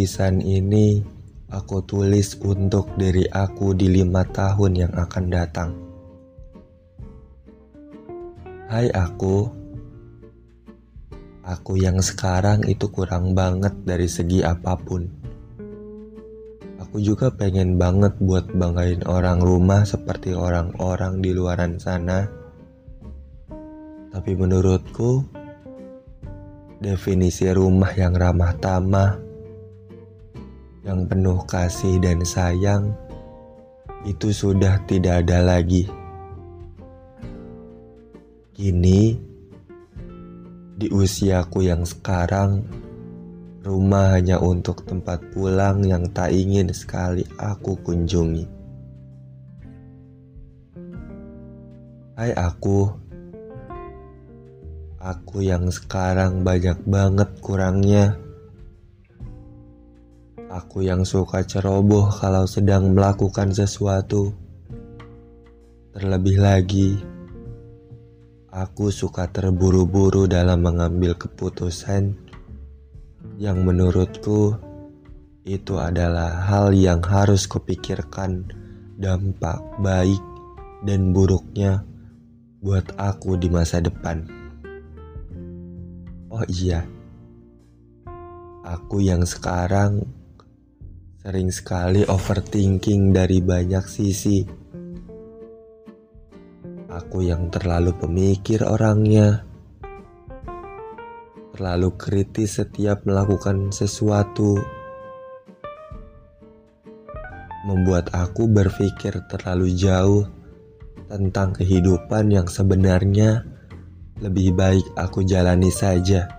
Tulisan ini aku tulis untuk diri aku di lima tahun yang akan datang. Hai aku, aku yang sekarang itu kurang banget dari segi apa pun. Aku juga pengen banget buat banggain orang rumah seperti orang-orang di luaran sana. Tapi menurutku, definisi rumah yang ramah tamah, yang penuh kasih dan sayang, itu sudah tidak ada lagi. Kini, di usiaku yang sekarang, rumah hanya untuk tempat pulang yang tak ingin sekali aku kunjungi. Hai aku, Aku yang sekarang banyak banget kurangnya. Aku yang suka ceroboh kalau sedang melakukan sesuatu. Terlebih lagi, aku suka terburu-buru dalam mengambil keputusan yang menurutku itu adalah hal yang harus kupikirkan dampak baik dan buruknya buat aku di masa depan. Oh iya, aku yang sekarang sering sekali overthinking dari banyak sisi. Aku yang terlalu pemikir orangnya, terlalu kritis setiap melakukan sesuatu, membuat aku berpikir terlalu jauh tentang kehidupan yang sebenarnya lebih baik aku jalani saja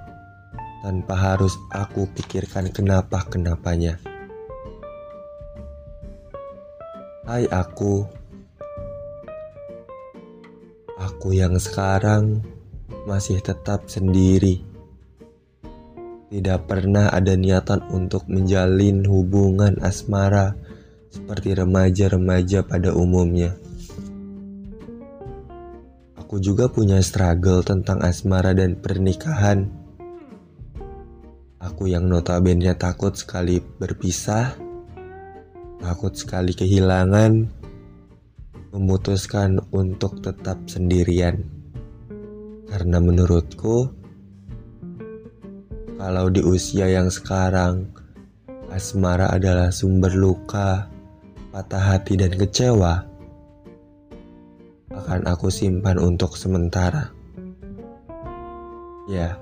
tanpa harus aku pikirkan kenapa-kenapanya. Hai aku, aku yang sekarang masih tetap sendiri. Tidak pernah ada niatan untuk menjalin hubungan asmara seperti remaja-remaja pada umumnya. Aku juga punya struggle tentang asmara dan pernikahan. Aku yang notabene takut sekali berpisah, takut sekali kehilangan, memutuskan untuk tetap sendirian. Karena menurutku, kalau di usia yang sekarang, asmara adalah sumber luka, patah hati dan kecewa akan aku simpan untuk sementara. Ya,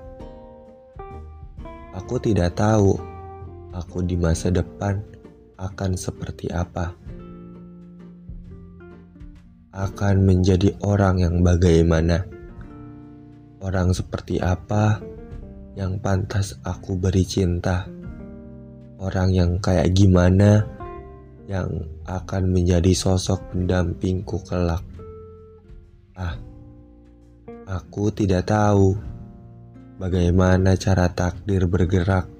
aku tidak tahu aku di masa depan akan seperti apa. Akan menjadi orang yang bagaimana, orang seperti apa yang pantas aku beri cinta, orang yang kayak gimana yang akan menjadi sosok pendampingku kelak. Ah, aku tidak tahu bagaimana cara takdir bergerak.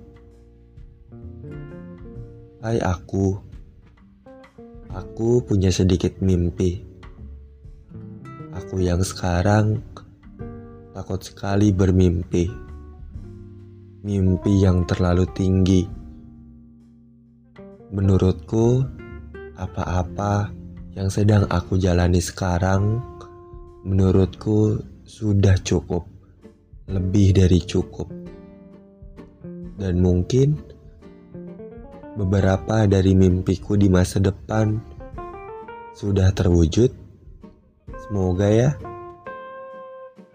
Hai aku, aku punya sedikit mimpi. Aku yang sekarang takut sekali bermimpi. Mimpi yang terlalu tinggi. Menurutku, apa-apa yang sedang aku jalani sekarang menurutku sudah cukup, lebih dari cukup. Dan mungkin beberapa dari mimpiku di masa depan sudah terwujud. Semoga ya.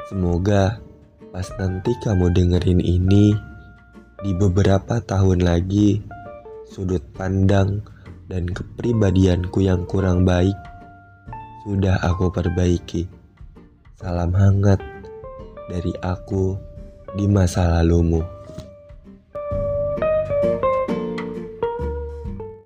Semoga pas nanti kamu dengerin ini di beberapa tahun lagi sudut pandang dan kepribadianku yang kurang baik sudah aku perbaiki. Salam hangat dari aku di masa lalumu.